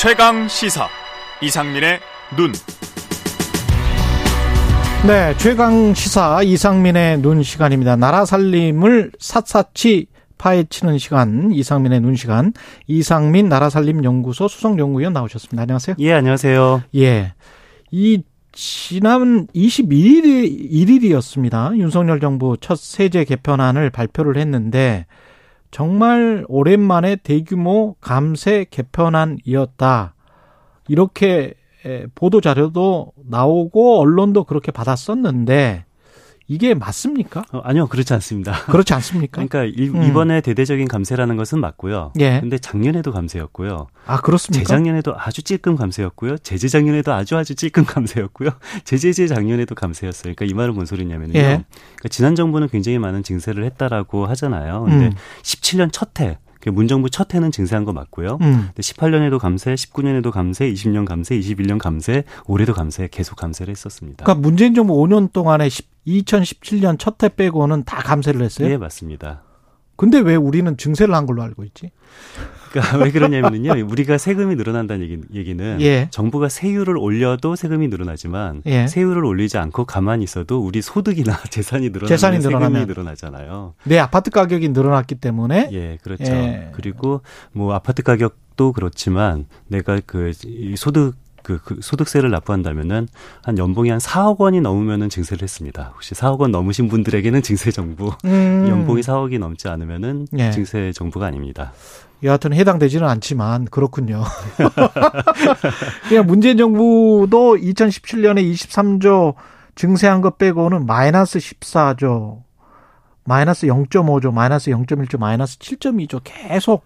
최강 시사 이상민의 눈. 네, 최강 시사 이상민의 눈 시간입니다. 나라 살림을 샅샅이 파헤치는 시간 이상민의 눈 시간 이상민 나라 살림 연구소 수석 연구위원 나오셨습니다. 안녕하세요. 예, 안녕하세요. 예. 이 지난 21일 1일이었습니다. 윤석열 정부 첫 세제 개편안을 발표를 했는데 정말 오랜만에 대규모 감세 개편안이었다. 이렇게 보도 자료도 나오고 언론도 그렇게 받았었는데 이게 맞습니까? 어, 아니요, 그렇지 않습니다. 그렇지 않습니까? 그러니까 일, 음. 이번에 대대적인 감세라는 것은 맞고요. 예. 근데 작년에도 감세였고요. 아, 그렇습니까? 재작년에도 아주 찔끔 감세였고요. 재재작년에도 아주 아주 찔끔 감세였고요. 재재재 작년에도 감세였어요. 그러니까 이 말은 뭔 소리냐면요. 예. 그러니까 지난 정부는 굉장히 많은 증세를 했다라고 하잖아요. 근데 음. 17년 첫 해, 문정부 첫 해는 증세한 거 맞고요. 음. 18년에도 감세, 19년에도 감세, 20년 감세, 21년 감세, 올해도 감세, 계속 감세를 했었습니다. 그러니까 문재인 정부 5년 동안에 2017년 첫 해 빼고는 다 감세를 했어요? 네, 맞습니다. 근데 왜 우리는 증세를 한 걸로 알고 있지? 그러니까 왜 그러냐면요. 우리가 세금이 늘어난다는 얘기, 얘기는 예. 정부가 세율을 올려도 세금이 늘어나지만 예. 세율을 올리지 않고 가만히 있어도 우리 소득이나 재산이 늘어나면 재산이 늘어나면 늘어나잖아요. 내 아파트 가격이 늘어났기 때문에 예, 그렇죠. 예. 그리고 뭐 아파트 가격도 그렇지만 내가 그 소득 그, 그 소득세를 납부한다면은 한 연봉이 한 4억 원이 넘으면은 증세를 했습니다. 혹시 4억 원 넘으신 분들에게는 증세 정부, 음. 연봉이 4억이 넘지 않으면은 예. 증세 정부가 아닙니다. 여하튼 해당되지는 않지만 그렇군요. 그냥 문재인 정부도 2017년에 23조 증세한 것 빼고는 마이너스 14조, 마이너스 0.5조, 마이너스 0.1조, 마이너스 7.2조 계속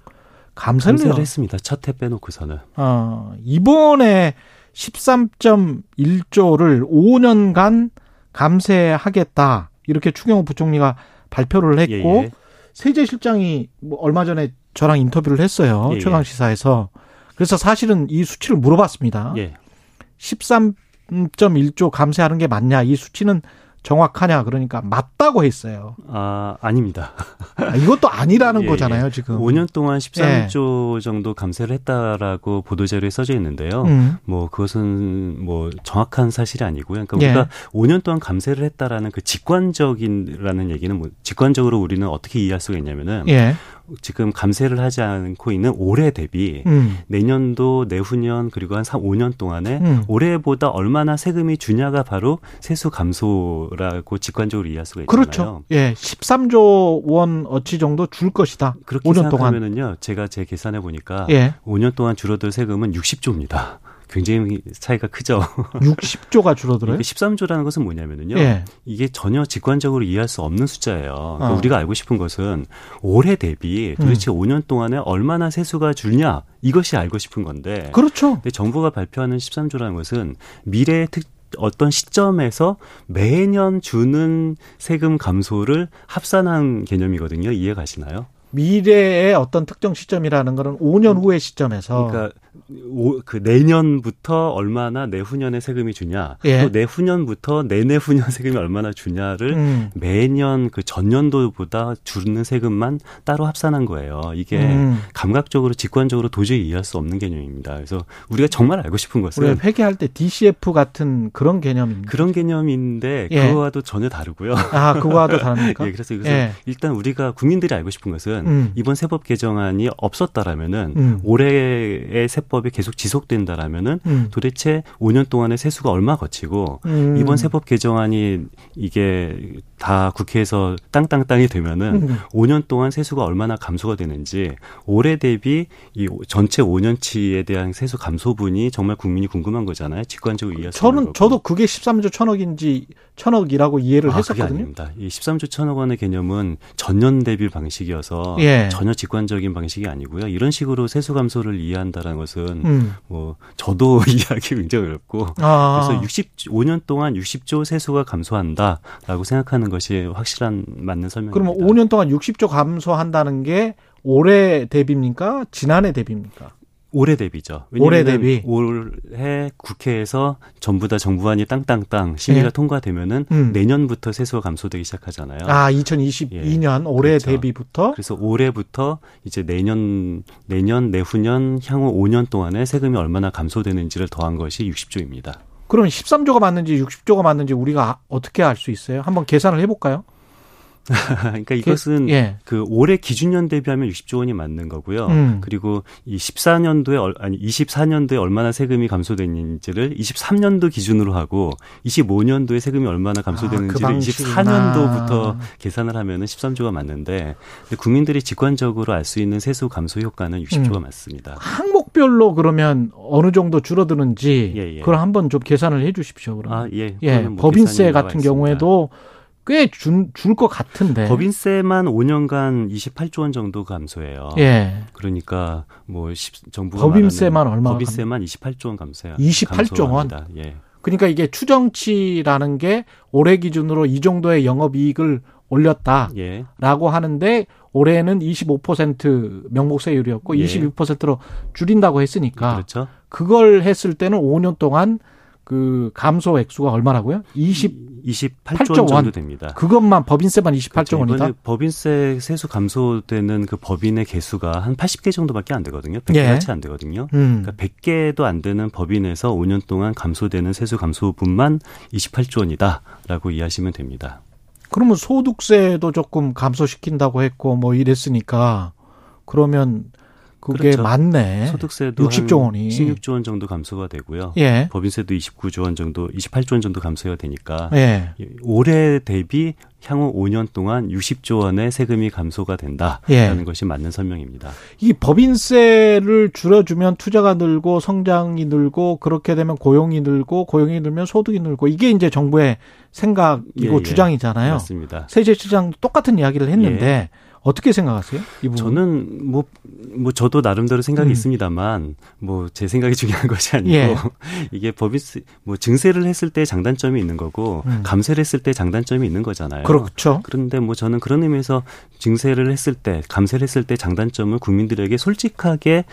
감세를, 감세를 했습니다. 첫 해 빼놓고서는. 어, 이번에 13.1조를 5년간 감세하겠다. 이렇게 추경호 부총리가 발표를 했고 예, 예. 세제실장이 뭐 얼마 전에 저랑 인터뷰를 했어요. 예, 예. 최강 시사에서. 그래서 사실은 이 수치를 물어봤습니다. 예. 13.1조 감세하는 게 맞냐? 이 수치는 정확하냐 그러니까 맞다고 했어요. 아 아닙니다. 아, 이것도 아니라는 예, 거잖아요 지금. 5년 동안 13조 예. 정도 감세를 했다라고 보도 자료에 써져 있는데요. 음. 뭐 그것은 뭐 정확한 사실이 아니고요. 그러니까 우리가 예. 5년 동안 감세를 했다라는 그 직관적인라는 얘기는 뭐 직관적으로 우리는 어떻게 이해할 수가 있냐면은 예. 지금 감세를 하지 않고 있는 올해 대비 음. 내년도 내후년 그리고 한 3, 5년 동안에 음. 올해보다 얼마나 세금이 주냐가 바로 세수 감소라고 직관적으로 이해할 수가 있잖아요. 그렇죠. 예, 13조 원 어치 정도 줄 것이다. 그렇게 5년 생각하면은요. 제가 제 계산해 보니까 예. 5년 동안 줄어들 세금은 60조입니다. 굉장히 차이가 크죠. 60조가 줄어들어요? 13조라는 것은 뭐냐면요. 예. 이게 전혀 직관적으로 이해할 수 없는 숫자예요. 그러니까 어. 우리가 알고 싶은 것은 올해 대비 도대체 음. 5년 동안에 얼마나 세수가 줄냐 이것이 알고 싶은 건데. 그렇죠. 근데 정부가 발표하는 13조라는 것은 미래의 특 어떤 시점에서 매년 주는 세금 감소를 합산한 개념이거든요. 이해 가시나요? 미래의 어떤 특정 시점이라는 거는 5년 후의 시점에서 그러니까 오, 그 내년부터 얼마나 내후년에 세금이 주냐, 예. 또 내후년부터 내내후년 세금이 얼마나 주냐를 음. 매년 그 전년도보다 주는 세금만 따로 합산한 거예요. 이게 음. 감각적으로 직관적으로 도저히 이해할 수 없는 개념입니다. 그래서 우리가 정말 알고 싶은 것은 우리가 회계할 때 DCF 같은 그런 개념입니다. 그런 개념인데 예. 그거와도 전혀 다르고요. 아, 그거와도 다릅니까? 예, 그래서 이것은 예. 일단 우리가 국민들이 알고 싶은 것은 음. 이번 세법 개정안이 없었다라면은 음. 올해의 세법 세법이 계속 지속된다라면은 음. 도대체 5년 동안의 세수가 얼마 거치고 음. 이번 세법 개정안이 이게 다 국회에서 땅땅땅이 되면은 음. 5년 동안 세수가 얼마나 감소가 되는지 올해 대비 이 전체 5년치에 대한 세수 감소분이 정말 국민이 궁금한 거잖아요. 직관적으로 이해할 수 저는 거고. 저도 그게 13조 천억인지 천억이라고 이해를 아, 했었거든요. 그게 아닙니다. 이 13조 천억 원의 개념은 전년 대비 방식이어서 예. 전혀 직관적인 방식이 아니고요. 이런 식으로 세수 감소를 이해한다라는 것은 음. 뭐 저도 이해하기 굉장히 어렵고 아. 그래서 65년 동안 60조 세수가 감소한다라고 생각하는 것이 확실한 맞는 설명입니다. 그러면 5년 동안 60조 감소한다는 게 올해 대비입니까? 지난해 대비입니까? 올해 대비죠. 올해 대비. 올해 국회에서 전부 다 정부안이 땅땅땅 심의가 예. 통과되면은 음. 내년부터 세수가 감소되기 시작하잖아요. 아, 2022년 예. 올해 그렇죠. 대비부터. 그래서 올해부터 이제 내년 내년 내후년 향후 5년 동안에 세금이 얼마나 감소되는지를 더한 것이 60조입니다. 그럼 13조가 맞는지 60조가 맞는지 우리가 어떻게 알 수 있어요? 한번 계산을 해볼까요? 그러니까 이것은 예. 그 올해 기준년 대비하면 60조 원이 맞는 거고요. 음. 그리고 이 14년도에 아니 24년도에 얼마나 세금이 감소됐는지를 23년도 기준으로 하고 25년도에 세금이 얼마나 감소되는지를 아, 그 24년도부터 계산을 하면은 13조가 맞는데 국민들이 직관적으로 알 수 있는 세수 감소 효과는 60조가 음. 맞습니다. 항목별로 그러면 어느 정도 줄어드는지 예, 예. 그걸 한번 좀 계산을 해 주십시오. 그럼. 아, 예. 예. 뭐 법인세 같은 경우에도 꽤줄것 같은데. 법인세만 5년간 28조 원 정도 감소해요. 예. 그러니까 뭐 정부가 법인세만 얼마? 법인세만 28조 원 감소해요. 28조 원. 예. 그러니까 이게 추정치라는 게 올해 기준으로 이 정도의 영업 이익을 올렸다라고 예. 하는데 올해는 25% 명목세율이었고 예. 22%로 줄인다고 했으니까 그렇죠. 그걸 했을 때는 5년 동안 그 감소 액수가 얼마라고요? 20 28조 원 정도 됩니다. 그것만 법인세만 28조 그렇죠. 원이다. 법인세 세수 감소되는 그 법인의 개수가 한 80개 정도밖에 안 되거든요. 100개 예. 채안 되거든요. 음. 그러니까 100개도 안 되는 법인에서 5년 동안 감소되는 세수 감소분만 28조 원이다라고 이해하시면 됩니다. 그러면 소득세도 조금 감소시킨다고 했고 뭐 이랬으니까 그러면 그게 그렇죠. 맞네. 소득세도 60조 원이 16조 원 정도 감소가 되고요. 예. 법인세도 29조 원 정도, 28조 원 정도 감소가 되니까 예. 올해 대비 향후 5년 동안 60조 원의 세금이 감소가 된다라는 예. 것이 맞는 설명입니다. 이 법인세를 줄여주면 투자가 늘고 성장이 늘고 그렇게 되면 고용이 늘고 고용이 늘면 소득이 늘고 이게 이제 정부의 생각이고 예, 예. 주장이잖아요. 맞습니다. 세제 시장 똑같은 이야기를 했는데 예. 어떻게 생각하세요? 이 부분? 저는 뭐, 뭐 저도 나름대로 생각이 음. 있습니다만 뭐 제 생각이 중요한 것이 아니고 예. 이게 법인세 뭐 증세를 했을 때 장단점이 있는 거고 음. 감세를 했을 때 장단점이 있는 거잖아요. 그렇죠. 그런데 뭐 저는 그런 의미에서 증세를 했을 때 감세를 했을 때 장단점을 국민들에게 솔직하게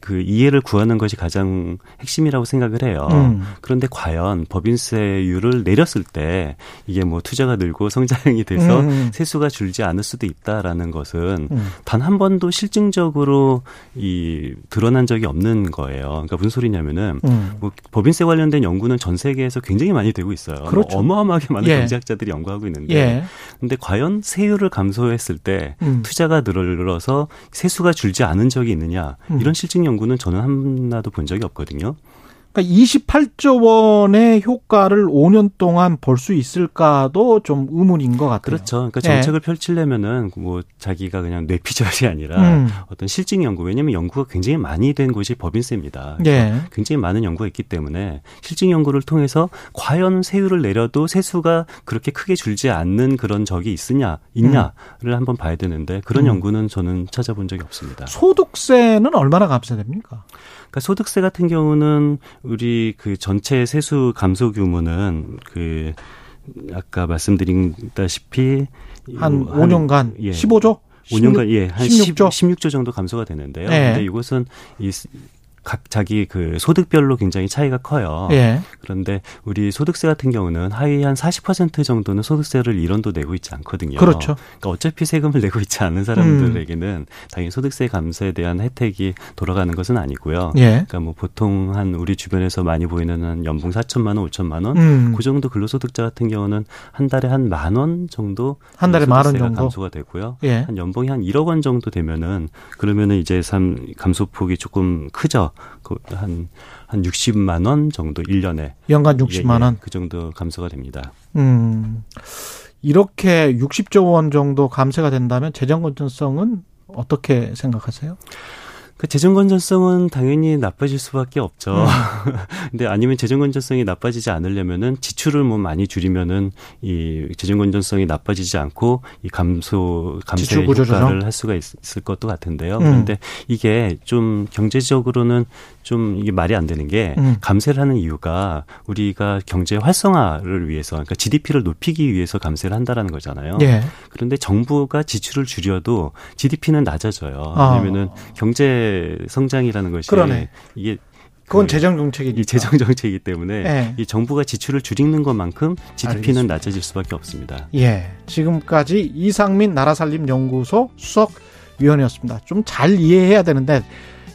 그 이해를 구하는 것이 가장 핵심이라고 생각을 해요. 음. 그런데 과연 법인세율을 내렸을 때 이게 뭐 투자가 늘고 성장이 돼서 음. 세수가 줄지 않을 수도 있다라는 것은 음. 단한 번도 실증적으로 이 드러난 적이 없는 거예요. 그러니까 무슨 소리냐면은 음. 뭐 법인세 관련된 연구는 전 세계에서 굉장히 많이 되고 있어요. 뭐 그렇죠. 뭐 어마어마하게 많은 예. 경제학자들이 연구하고 있는데 예. 근데 과연 세율을 감소했을 때 음. 투자가 늘어서 세수가 줄지 않은 적이 있느냐 음. 이런 실증 연구는 저는 하나도 본 적이 없거든요. 그러니까 28조 원의 효과를 5년 동안 볼 수 있을까도 좀 의문인 것 같아요. 그렇죠. 그러니까 정책을 네. 펼치려면은 뭐 자기가 그냥 뇌피셜이 아니라 음. 어떤 실증 연구. 왜냐하면 연구가 굉장히 많이 된 곳이 법인세입니다. 네. 굉장히 많은 연구가 있기 때문에 실증 연구를 통해서 과연 세율을 내려도 세수가 그렇게 크게 줄지 않는 그런 적이 있으냐 있냐를 음. 한번 봐야 되는데 그런 음. 연구는 저는 찾아본 적이 없습니다. 소득세는 얼마나 감세됩니까? 그러니까 소득세 같은 경우는 우리 그 전체 세수 감소 규모는 그 아까 말씀드린다시피 한, 한 5년간 예. 15조? 5년간 예, 한 16조? 10, 16조 정도 감소가 되는데요. 네. 근데 이것은 이 각 자기 그 소득별로 굉장히 차이가 커요. 예. 그런데 우리 소득세 같은 경우는 하위 한 40% 정도는 소득세를 1원도 내고 있지 않거든요. 그렇죠. 그러니까 어차피 세금을 내고 있지 않은 사람들에게는 음. 당연히 소득세 감세에 대한 혜택이 돌아가는 것은 아니고요. 예. 그러니까 뭐 보통 한 우리 주변에서 많이 보이는 한 연봉 4천만 원, 5천만 원, 음. 그 정도 근로소득자 같은 경우는 한 달에 한 만 원 정도 한 달에 만 원 정도 감소가 되고요. 예. 한 연봉이 한 1억 원 정도 되면은 그러면은 이제 산 감소폭이 조금 크죠. 그 한, 한 60만 원 정도 1년에. 연간 60만 원? 예, 예, 그 정도 감소가 됩니다. 음. 이렇게 60조 원 정도 감세가 된다면 재정 건전성은 어떻게 생각하세요? 그 재정 건전성은 당연히 나빠질 수밖에 없죠. 음. 근데 아니면 재정 건전성이 나빠지지 않으려면은 지출을 뭐 많이 줄이면은 이 재정 건전성이 나빠지지 않고 이 감소 감세 효과를 할 수가 있, 을 것도 같은데요. 음. 그런데 이게 좀 경제적으로는 좀 이게 말이 안 되는 게 음. 감세를 하는 이유가 우리가 경제 활성화를 위해서 그러니까 GDP를 높이기 위해서 감세를 한다라는 거잖아요. 예. 그런데 정부가 지출을 줄여도 GDP는 낮아져요. 아. 왜냐면은 경제 성장이라는 것이 그러네. 이게 그건 그 재정 정책이니 재정 정책이기 때문에 예. 이 정부가 지출을 줄이는 것만큼 GDP는 알겠습니다. 낮아질 수밖에 없습니다. 예. 지금까지 이상민 나라살림 연구소 수석 위원이었습니다. 좀 잘 이해해야 되는데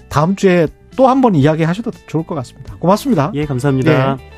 다음 주에 또 한 번 이야기하셔도 좋을 것 같습니다. 고맙습니다. 예, 감사합니다. 예.